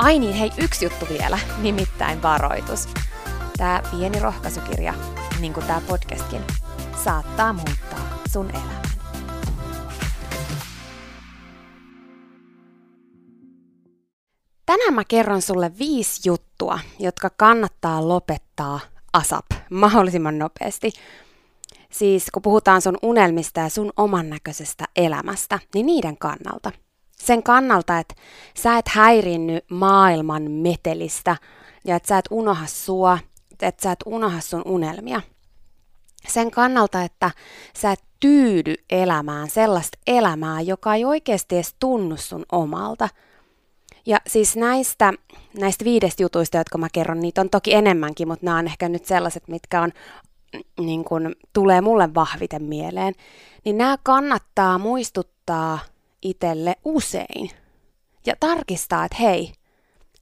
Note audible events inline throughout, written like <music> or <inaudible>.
Ai niin, hei, yksi juttu vielä, nimittäin varoitus. Tämä pieni rohkaisukirja, niin kuin tämä podcastkin, saattaa muuttaa sun elämän. Tänään mä kerron sulle viisi juttua, jotka kannattaa lopettaa ASAP mahdollisimman nopeasti. Siis kun puhutaan sun unelmista ja sun oman näköisestä elämästä, niin niiden kannalta – sen kannalta, että sä et häirinny maailman metelistä ja että sä et unoha sua, että sä et unoha sun unelmia. Sen kannalta, että sä et tyydy elämään sellaista elämää, joka ei oikeasti edes tunnu sun omalta. Ja siis näistä, näistä viidestä jutuista, jotka mä kerron, niitä on toki enemmänkin, mutta nämä on ehkä nyt sellaiset, mitkä on, niin kun, tulee mulle vahviten mieleen. Niin nämä kannattaa muistuttaa itselle usein ja tarkistaa, että hei,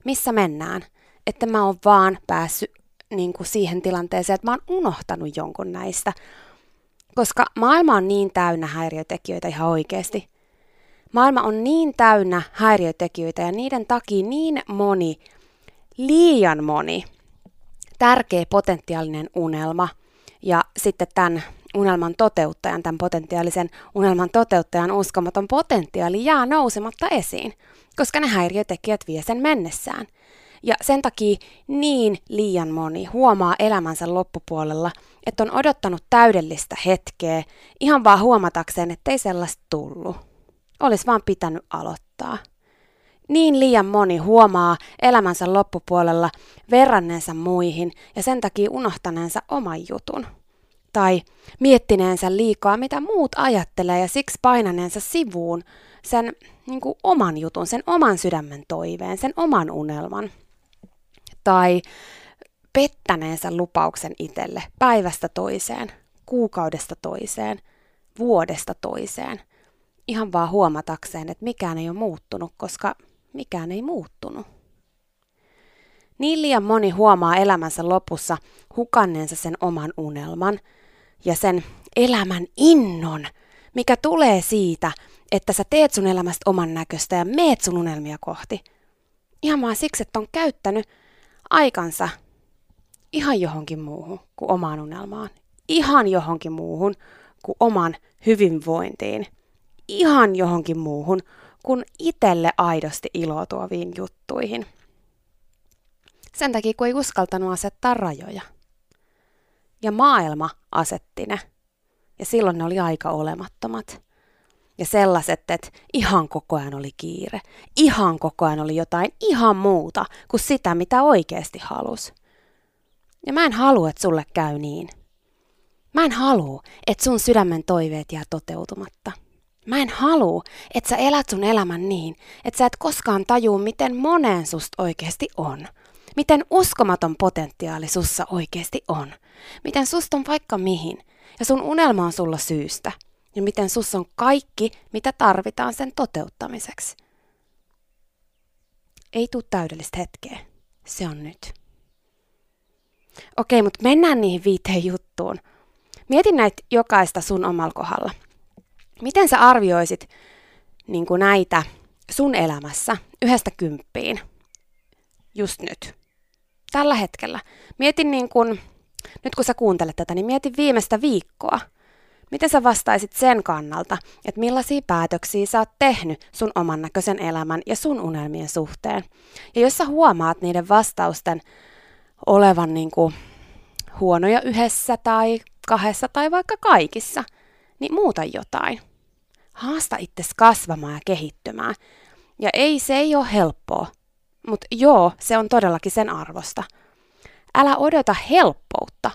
missä mennään, että mä oon vaan päässyt niin kuin siihen tilanteeseen, että mä oon unohtanut jonkun näistä. Koska maailma on niin täynnä häiriötekijöitä ihan oikeasti. Maailma on niin täynnä häiriötekijöitä ja niiden takia niin moni, liian moni, tärkeä potentiaalinen unelma ja sitten tämän unelman toteuttajan, tämän potentiaalisen unelman toteuttajan uskomaton potentiaali jää nousematta esiin, koska ne häiriötekijät vie sen mennessään. Ja sen takia niin liian moni huomaa elämänsä loppupuolella, että on odottanut täydellistä hetkeä ihan vaan huomatakseen, ettei sellaista tullut. Olisi vaan pitänyt aloittaa. Niin liian moni huomaa elämänsä loppupuolella verranneensa muihin ja sen takia unohtaneensa oman jutun tai miettineensä liikaa, mitä muut ajattelee ja siksi painaneensa sivuun sen niin kuin oman jutun, sen oman sydämen toiveen, sen oman unelman. Tai pettäneensä lupauksen itselle päivästä toiseen, kuukaudesta toiseen, vuodesta toiseen. Ihan vaan huomatakseen, että mikään ei ole muuttunut, koska mikään ei muuttunut. Niin liian moni huomaa elämänsä lopussa hukanneensa sen oman unelman – ja sen elämän innon, mikä tulee siitä, että sä teet sun elämästä oman näköistä ja meet sun unelmia kohti. Ihan vaan siksi, että on käyttänyt aikansa ihan johonkin muuhun kuin omaan unelmaan. Ihan johonkin muuhun kuin oman hyvinvointiin. Ihan johonkin muuhun kuin itselle aidosti iloa tuoviin juttuihin. Sen takia, kun ei uskaltanut asettaa rajoja ja maailma asetti ne. ja silloin ne oli aika olemattomat. Ja sellaiset, että ihan koko ajan oli kiire. Ihan koko ajan oli jotain ihan muuta kuin sitä, mitä oikeasti halus. Ja mä en halua, että sulle käy niin. Mä en halua, että sun sydämen toiveet jää toteutumatta. Mä en halua, että sä elät sun elämän niin, että sä et koskaan tajuu, miten moneen susta oikeasti on. Miten uskomaton potentiaali sussa oikeasti on. Miten susta on vaikka mihin. Ja sun unelma on sulla syystä. Ja miten sus on kaikki, mitä tarvitaan sen toteuttamiseksi. Ei tuu täydellistä hetkeä. Se on nyt. Okei, mutta mennään niihin viiteen juttuun. Mietin näitä jokaista sun omalla kohdalla. Miten sä arvioisit niin näitä sun elämässä yhdestä kymppiin just nyt? Tällä hetkellä. Mietin niin kuin, nyt kun sä kuuntelet tätä, niin mietin viimeistä viikkoa. Miten sä vastaisit sen kannalta, että millaisia päätöksiä sä oot tehnyt sun oman näköisen elämän ja sun unelmien suhteen? Ja jos sä huomaat niiden vastausten olevan niin kuin huonoja yhdessä tai kahdessa tai vaikka kaikissa, niin muuta jotain. Haasta itses kasvamaan ja kehittymään. Ja ei, se ei ole helppoa. Mutta joo, se on todellakin sen arvosta. Älä odota helppoutta,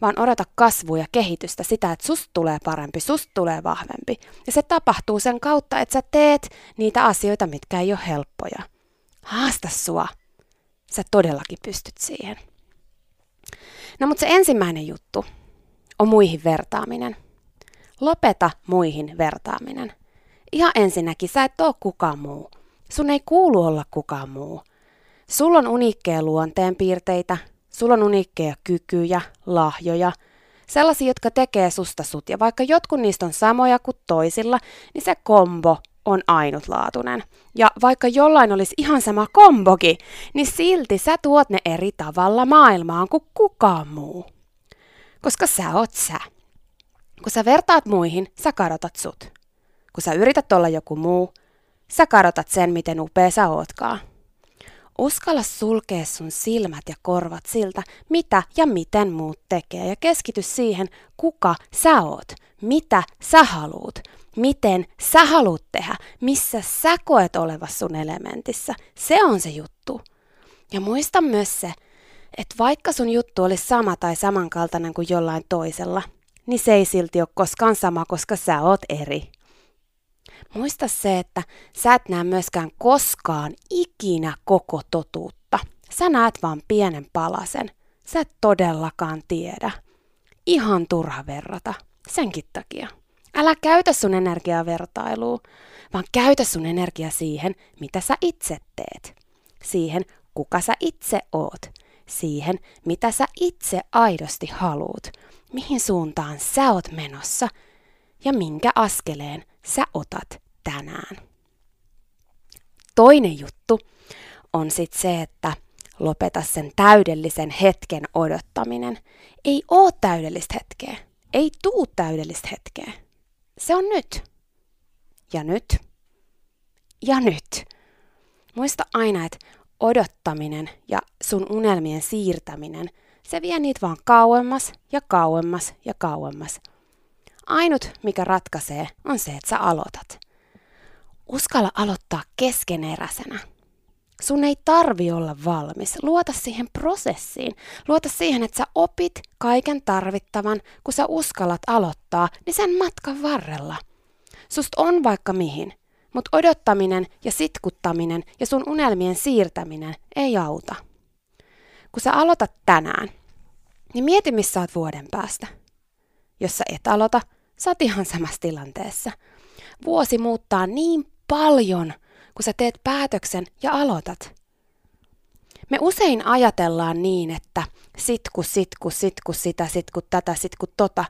vaan odota kasvua ja kehitystä, sitä, että susta tulee parempi, susta tulee vahvempi. Ja se tapahtuu sen kautta, että sä teet niitä asioita, mitkä ei ole helppoja. Haasta sua. Sä todellakin pystyt siihen. No mutta se ensimmäinen juttu on muihin vertaaminen. Lopeta muihin vertaaminen. Ihan ensinnäkin sä et oo kukaan muu. Sun ei kuulu olla kukaan muu. Sulla on uniikkeja luonteenpiirteitä, sulla on uniikkeja kykyjä, lahjoja, sellaisia, jotka tekee susta sut. Ja vaikka jotkut niistä on samoja kuin toisilla, niin se kombo on ainutlaatuinen. Ja vaikka jollain olisi ihan sama kombogi, niin silti sä tuot ne eri tavalla maailmaan kuin kukaan muu. Koska sä oot sä. Kun sä vertaat muihin, sä kadotat sut. Kun sä yrität olla joku muu, sä kadotat sen, miten upea sä ootkaan. Uskalla sulkea sun silmät ja korvat siltä, mitä ja miten muut tekee ja keskity siihen, kuka sä oot, mitä sä haluut, miten sä haluut tehdä, missä sä koet olevas sun elementissä. Se on se juttu. Ja muista myös se, että vaikka sun juttu olisi sama tai samankaltainen kuin jollain toisella, niin se ei silti ole koskaan sama, koska sä oot eri. Muista se, että sä et näe myöskään koskaan ikinä koko totuutta. Sä näet vaan pienen palasen. Sä et todellakaan tiedä. Ihan turha verrata. Senkin takia. Älä käytä sun energiaa vertailuun, vaan käytä sun energia siihen, mitä sä itse teet. Siihen, kuka sä itse oot. Siihen, mitä sä itse aidosti haluut. Mihin suuntaan sä oot menossa ja minkä askeleen sä otat tänään. Toinen juttu on sitten se, että lopeta sen täydellisen hetken odottaminen. Ei oo täydellistä hetkeä. Ei tuu täydellistä hetkeä. Se on nyt. Ja nyt. Ja nyt. Muista aina, että odottaminen ja sun unelmien siirtäminen, se vie niitä vaan kauemmas ja kauemmas ja kauemmas. Ainut, mikä ratkaisee, on se, että sä aloitat. Uskalla aloittaa keskeneräisenä. Sun ei tarvi olla valmis. Luota siihen prosessiin. Luota siihen, että sä opit kaiken tarvittavan, kun sä uskallat aloittaa, niin sen matkan varrella. Susta on vaikka mihin, mutta odottaminen ja sitkuttaminen ja sun unelmien siirtäminen ei auta. Kun sä aloitat tänään, niin mieti missä oot vuoden päästä. Jos sä et aloita, sä oot ihan samassa tilanteessa. Vuosi muuttaa niin paljon, kun sä teet päätöksen ja aloitat. Me usein ajatellaan niin, että sitku, sitku, sitku, sitä, sitku, tätä, sitku, tota,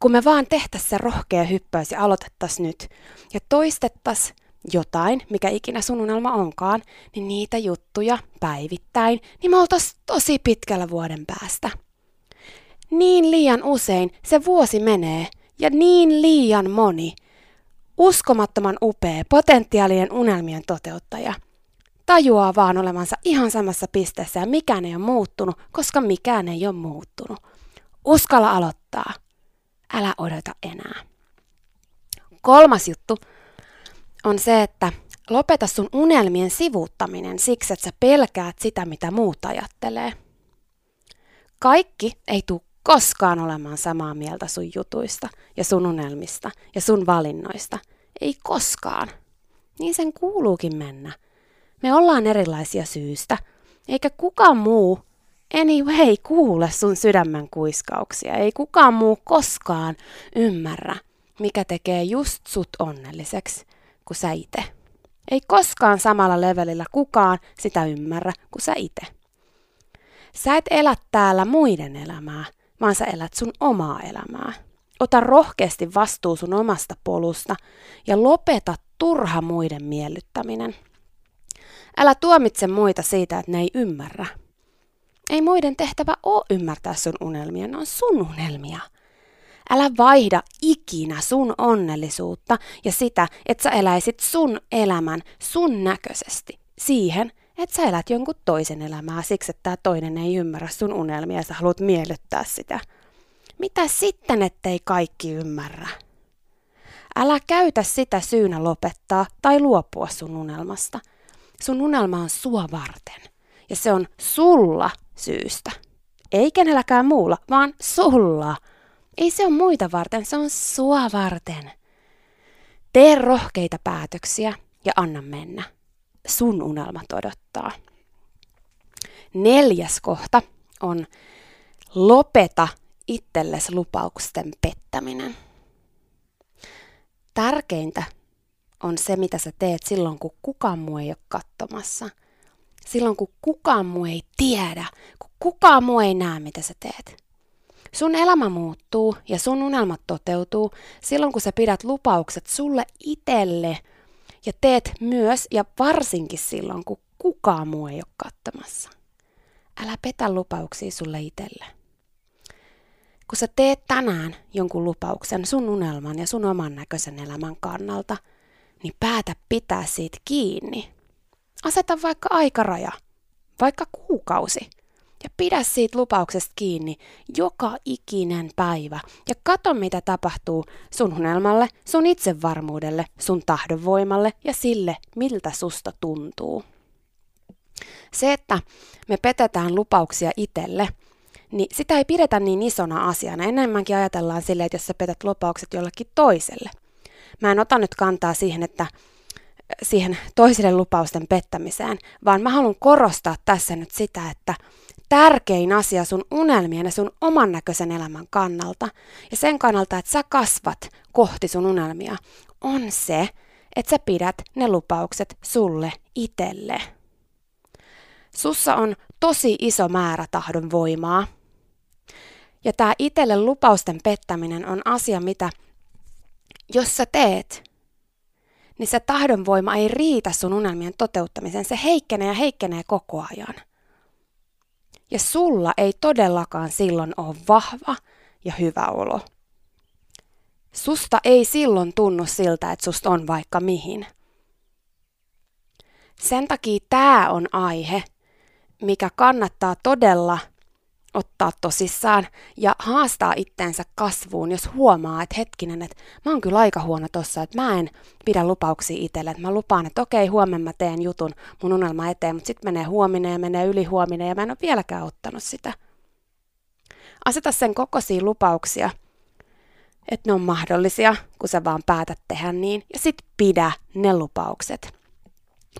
kun me vaan tehtäisiin se rohkea hyppäys ja aloitettaisiin nyt ja toistettaisiin jotain, mikä ikinä sun unelma onkaan, niin niitä juttuja päivittäin, niin me oltaisiin tosi pitkällä vuoden päästä. Niin liian usein se vuosi menee ja niin liian moni uskomattoman upea, potentiaalien unelmien toteuttaja. Tajuaa vaan olevansa ihan samassa pisteessä ja mikään ei ole muuttunut, koska mikään ei ole muuttunut. Uskalla aloittaa. älä odota enää. Kolmas juttu on se, että lopeta sun unelmien sivuuttaminen siksi, että sä pelkäät sitä, mitä muut ajattelee. Kaikki ei tule koskaan olemaan samaa mieltä sun jutuista ja sun unelmista ja sun valinnoista. Ei koskaan. Niin sen kuuluukin mennä. Me ollaan erilaisia syystä, eikä kukaan muu anyway kuule sun sydämen kuiskauksia. Ei kukaan muu koskaan ymmärrä, mikä tekee just sut onnelliseksi kuin sä itse. Ei koskaan samalla levelillä kukaan sitä ymmärrä kuin sä itse. Sä et elä täällä muiden elämää, vaan sä elät sun omaa elämää. Ota rohkeasti vastuu sun omasta polusta ja lopeta turha muiden miellyttäminen. Älä tuomitse muita siitä, että ne ei ymmärrä. Ei muiden tehtävä ole ymmärtää sun unelmia, ne on sun unelmia. Älä vaihda ikinä sun onnellisuutta ja sitä, että sä eläisit sun elämän sun näköisesti siihen, että sä elät jonkun toisen elämää siksi, että tämä toinen ei ymmärrä sun unelmia ja sä haluat miellyttää sitä. Mitä sitten, ettei kaikki ymmärrä? Älä käytä sitä syynä lopettaa tai luopua sun unelmasta. Sun unelma on sua varten. Ja se on sulla syystä. Ei kenelläkään muulla, vaan sulla. Ei se ole muita varten, se on sua varten. Tee rohkeita päätöksiä ja anna mennä. Sun unelmat odottaa. Neljäs kohta on lopeta itsellesi lupausten pettäminen. Tärkeintä on se, mitä sä teet silloin, kun kukaan muu ei ole katsomassa. Silloin, kun kukaan muu ei tiedä, kun kukaan muu ei näe, mitä sä teet. Sun elämä muuttuu ja sun unelmat toteutuu silloin, kun sä pidät lupaukset sulle itselle ja teet myös ja varsinkin silloin, kun kukaan muu ei ole kattamassa. Älä petä lupauksia sulle itselle. Kun sä teet tänään jonkun lupauksen sun unelman ja sun oman näköisen elämän kannalta, niin päätä pitää siitä kiinni. Aseta vaikka aikaraja, vaikka kuukausi ja pidä siitä lupauksesta kiinni joka ikinen päivä ja kato mitä tapahtuu sun unelmalle, sun itsevarmuudelle, sun tahdonvoimalle ja sille, miltä susta tuntuu. Se, että me petetään lupauksia itselle, niin sitä ei pidetä niin isona asiana. Enemmänkin ajatellaan silleen, että jos sä petät lupaukset jollekin toiselle. Mä en ota nyt kantaa siihen, että siihen toisille lupausten pettämiseen, vaan mä haluan korostaa tässä nyt sitä, että tärkein asia sun unelmien ja sun oman näköisen elämän kannalta ja sen kannalta, että sä kasvat kohti sun unelmia, on se, että sä pidät ne lupaukset sulle itelle. Sussa on tosi iso määrä tahdon voimaa. Ja tämä itselle lupausten pettäminen on asia, mitä jos sä teet, niin se tahdonvoima ei riitä sun unelmien toteuttamiseen. Se heikkenee ja heikkenee koko ajan. Ja sulla ei todellakaan silloin ole vahva ja hyvä olo. Susta ei silloin tunnu siltä, että susta on vaikka mihin. Sen takia tämä on aihe, mikä kannattaa todella ottaa tosissaan ja haastaa itteensä kasvuun, jos huomaa, että hetkinen, että mä oon kyllä aika huono tossa, että mä en pidä lupauksia itselle, että mä lupaan, että okei, huomenna mä teen jutun mun unelma eteen, mutta sitten menee huominen ja menee yli huominen ja mä en ole vieläkään ottanut sitä. Aseta sen kokoisia lupauksia, että ne on mahdollisia, kun sä vaan päätät tehdä niin, ja sit pidä ne lupaukset.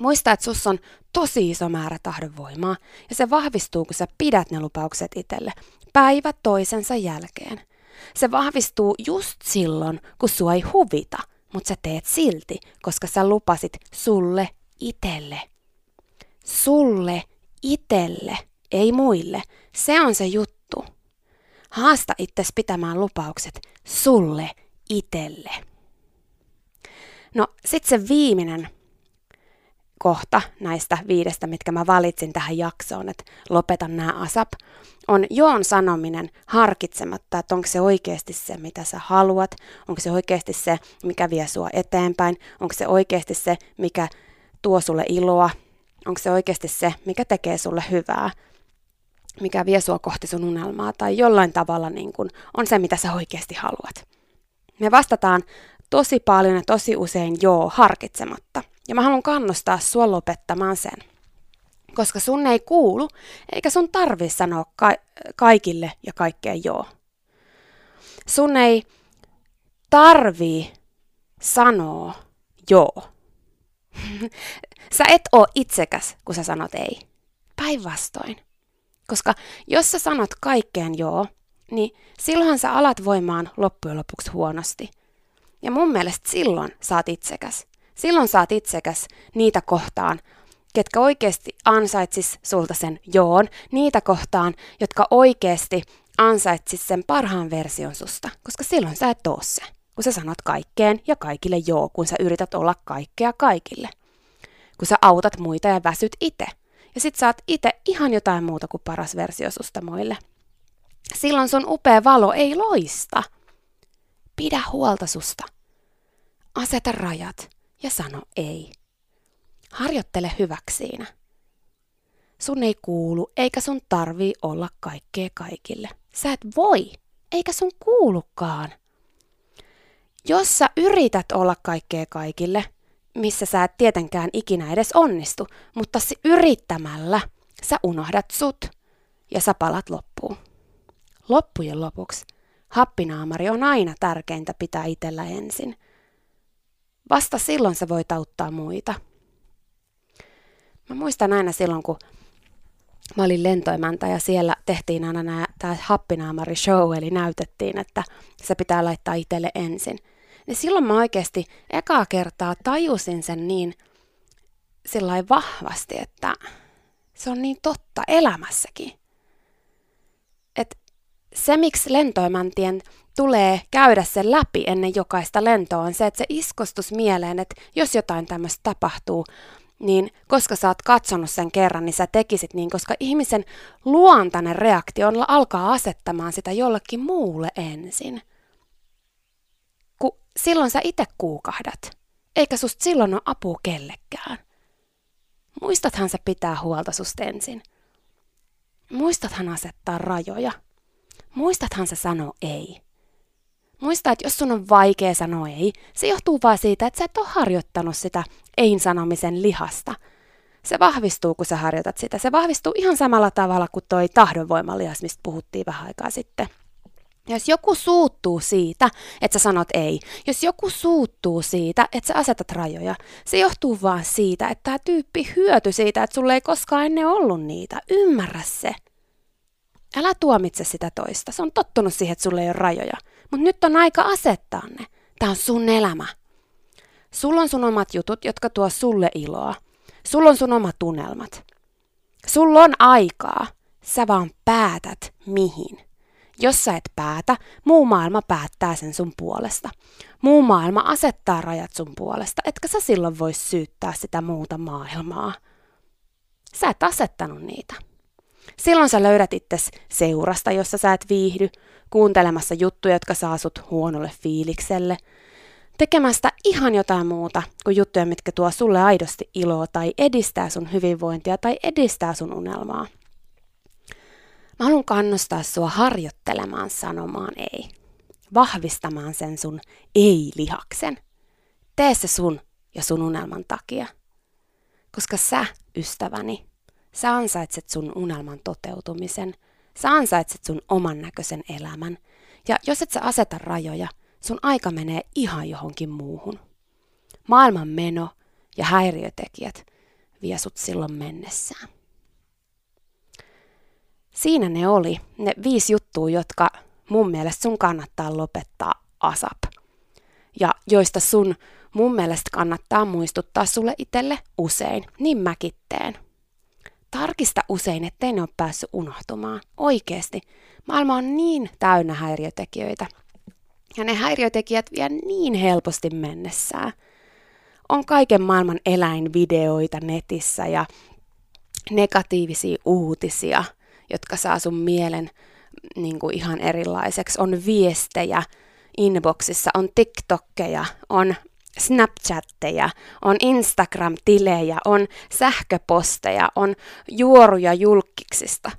Muista, että sus on tosi iso määrä tahdonvoimaa ja se vahvistuu, kun sä pidät ne lupaukset itselle päivä toisensa jälkeen. Se vahvistuu just silloin, kun sua ei huvita, mutta sä teet silti, koska sä lupasit sulle itelle. Sulle itelle, ei muille. Se on se juttu. Haasta itses pitämään lupaukset sulle itelle. No, sit se viimeinen kohta näistä viidestä, mitkä mä valitsin tähän jaksoon, että lopetan nämä ASAP, on joon sanominen harkitsematta, että onko se oikeasti se, mitä sä haluat, onko se oikeasti se, mikä vie sua eteenpäin, onko se oikeasti se, mikä tuo sulle iloa, onko se oikeasti se, mikä tekee sulle hyvää. mikä vie sua kohti sun unelmaa tai jollain tavalla niin kun on se, mitä sä oikeasti haluat. Me vastataan tosi paljon ja tosi usein joo harkitsematta. Ja mä haluan kannustaa sua lopettamaan sen. Koska sun ei kuulu, eikä sun tarvi sanoa ka- kaikille ja kaikkeen joo. Sun ei tarvii sanoa joo. <laughs> sä et oo itsekäs, kun sä sanot ei. Päinvastoin. Koska jos sä sanot kaikkeen joo, niin silloin sä alat voimaan loppujen lopuksi huonosti. Ja mun mielestä silloin saat itsekäs. Silloin saat itsekäs niitä kohtaan, ketkä oikeasti ansaitsis sulta sen joon, niitä kohtaan, jotka oikeasti ansaitsis sen parhaan version susta, koska silloin sä et oo se, kun sä sanot kaikkeen ja kaikille joo, kun sä yrität olla kaikkea kaikille. Kun sä autat muita ja väsyt itse, ja sit saat itse ihan jotain muuta kuin paras versio susta muille. Silloin sun upea valo ei loista. Pidä huolta susta. Aseta rajat ja sano ei. Harjoittele hyväksi siinä. Sun ei kuulu, eikä sun tarvii olla kaikkea kaikille. Sä et voi, eikä sun kuulukaan. Jos sä yrität olla kaikkea kaikille, missä sä et tietenkään ikinä edes onnistu, mutta yrittämällä sä unohdat sut ja sä palat loppuun. Loppujen lopuksi happinaamari on aina tärkeintä pitää itsellä ensin. Vasta silloin sä voit auttaa muita. Mä muistan aina silloin, kun mä olin lentoimäntä ja siellä tehtiin aina tämä happinaamari show, eli näytettiin, että se pitää laittaa itselle ensin – niin silloin mä oikeasti ekaa kertaa tajusin sen niin sillä vahvasti, että se on niin totta elämässäkin. Että se, miksi lentoimäntien tulee käydä sen läpi ennen jokaista lentoa, on se, että se iskostus mieleen, että jos jotain tämmöistä tapahtuu, niin koska sä oot katsonut sen kerran, niin sä tekisit niin, koska ihmisen luontainen reaktio on alkaa asettamaan sitä jollekin muulle ensin silloin sä itse kuukahdat, eikä susta silloin ole apua kellekään. Muistathan sä pitää huolta susta ensin. Muistathan asettaa rajoja. Muistathan sä sanoo ei. Muista, että jos sun on vaikea sanoa ei, se johtuu vaan siitä, että sä et ole harjoittanut sitä ei-sanomisen lihasta. Se vahvistuu, kun sä harjoitat sitä. Se vahvistuu ihan samalla tavalla kuin toi tahdonvoimalihas, mistä puhuttiin vähän aikaa sitten. Jos joku suuttuu siitä, että sä sanot ei, jos joku suuttuu siitä, että sä asetat rajoja, se johtuu vaan siitä, että tämä tyyppi hyöty siitä, että sulle ei koskaan ennen ollut niitä. Ymmärrä se. Älä tuomitse sitä toista. Se on tottunut siihen, että sulle ei ole rajoja. Mutta nyt on aika asettaa ne. Tämä on sun elämä. Sulla on sun omat jutut, jotka tuo sulle iloa. Sulla on sun omat tunnelmat. Sulla on aikaa. Sä vaan päätät mihin. Jos sä et päätä, muu maailma päättää sen sun puolesta. Muu maailma asettaa rajat sun puolesta, etkä sä silloin voi syyttää sitä muuta maailmaa. Sä et asettanut niitä. Silloin sä löydät itses seurasta, jossa sä et viihdy, kuuntelemassa juttuja, jotka saa sut huonolle fiilikselle, tekemästä ihan jotain muuta kuin juttuja, mitkä tuo sulle aidosti iloa tai edistää sun hyvinvointia tai edistää sun unelmaa. Mä haluan kannustaa sua harjoittelemaan sanomaan ei. Vahvistamaan sen sun ei-lihaksen. Tee se sun ja sun unelman takia. Koska sä, ystäväni, sä ansaitset sun unelman toteutumisen. Sä ansaitset sun oman näköisen elämän. Ja jos et sä aseta rajoja, sun aika menee ihan johonkin muuhun. Maailman meno ja häiriötekijät vie sut silloin mennessään. Siinä ne oli, ne viisi juttua, jotka mun mielestä sun kannattaa lopettaa ASAP. Ja joista sun mun mielestä kannattaa muistuttaa sulle itselle usein, niin mäkin teen. Tarkista usein, ettei ne ole päässyt unohtumaan. Oikeesti. Maailma on niin täynnä häiriötekijöitä. Ja ne häiriötekijät vie niin helposti mennessään. On kaiken maailman eläinvideoita netissä ja negatiivisia uutisia – jotka saa sun mielen niin kuin ihan erilaiseksi. On viestejä inboxissa, on TikTokkeja, on Snapchatteja, on Instagram-tilejä, on sähköposteja, on juoruja julkiksista.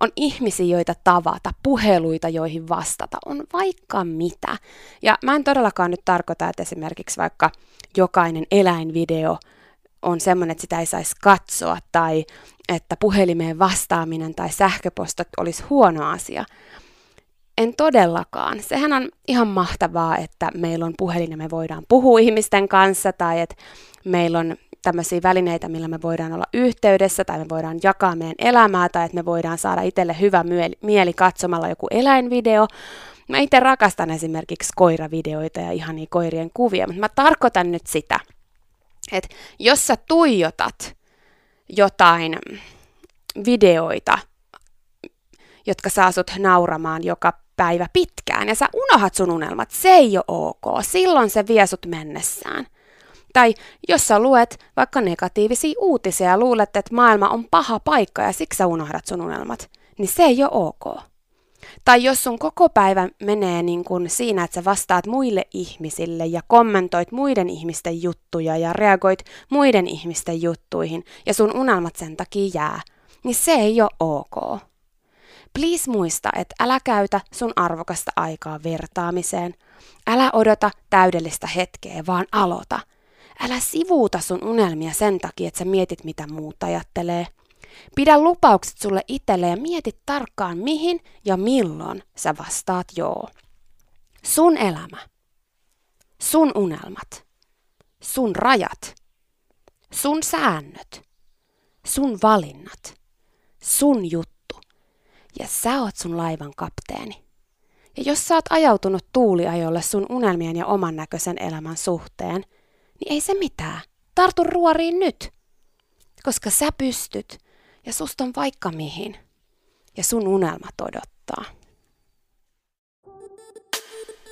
on ihmisiä, joita tavata, puheluita, joihin vastata, on vaikka mitä. Ja mä en todellakaan nyt tarkoita, että esimerkiksi vaikka jokainen eläinvideo on semmoinen, että sitä ei saisi katsoa, tai että puhelimeen vastaaminen tai sähköpostot olisi huono asia. En todellakaan. Sehän on ihan mahtavaa, että meillä on puhelin ja me voidaan puhua ihmisten kanssa, tai että meillä on tämmöisiä välineitä, millä me voidaan olla yhteydessä tai me voidaan jakaa meidän elämää tai että me voidaan saada itselle hyvä mieli katsomalla joku eläinvideo. Mä itse rakastan esimerkiksi koiravideoita ja ihania koirien kuvia, mutta mä tarkoitan nyt sitä, että jos sä tuijotat jotain videoita, jotka saa sut nauramaan joka päivä pitkään ja sä unohat sun unelmat, se ei ole ok. Silloin se vie sut mennessään. Tai jos sä luet vaikka negatiivisia uutisia ja luulet, että maailma on paha paikka ja siksi sä unohdat sun unelmat, niin se ei ole ok. Tai jos sun koko päivä menee niin kuin siinä, että sä vastaat muille ihmisille ja kommentoit muiden ihmisten juttuja ja reagoit muiden ihmisten juttuihin ja sun unelmat sen takia jää, niin se ei ole ok. Please muista, että älä käytä sun arvokasta aikaa vertaamiseen. Älä odota täydellistä hetkeä, vaan aloita – Älä sivuuta sun unelmia sen takia, että sä mietit, mitä muut ajattelee. Pidä lupaukset sulle itselle ja mieti tarkkaan, mihin ja milloin sä vastaat joo. Sun elämä, sun unelmat, sun rajat, sun säännöt, sun valinnat, sun juttu. Ja sä oot sun laivan kapteeni. Ja jos sä oot ajautunut tuuliajolle sun unelmien ja oman näköisen elämän suhteen, niin ei se mitään. Tartu ruoriin nyt. Koska sä pystyt ja susta on vaikka mihin. Ja sun unelmat odottaa.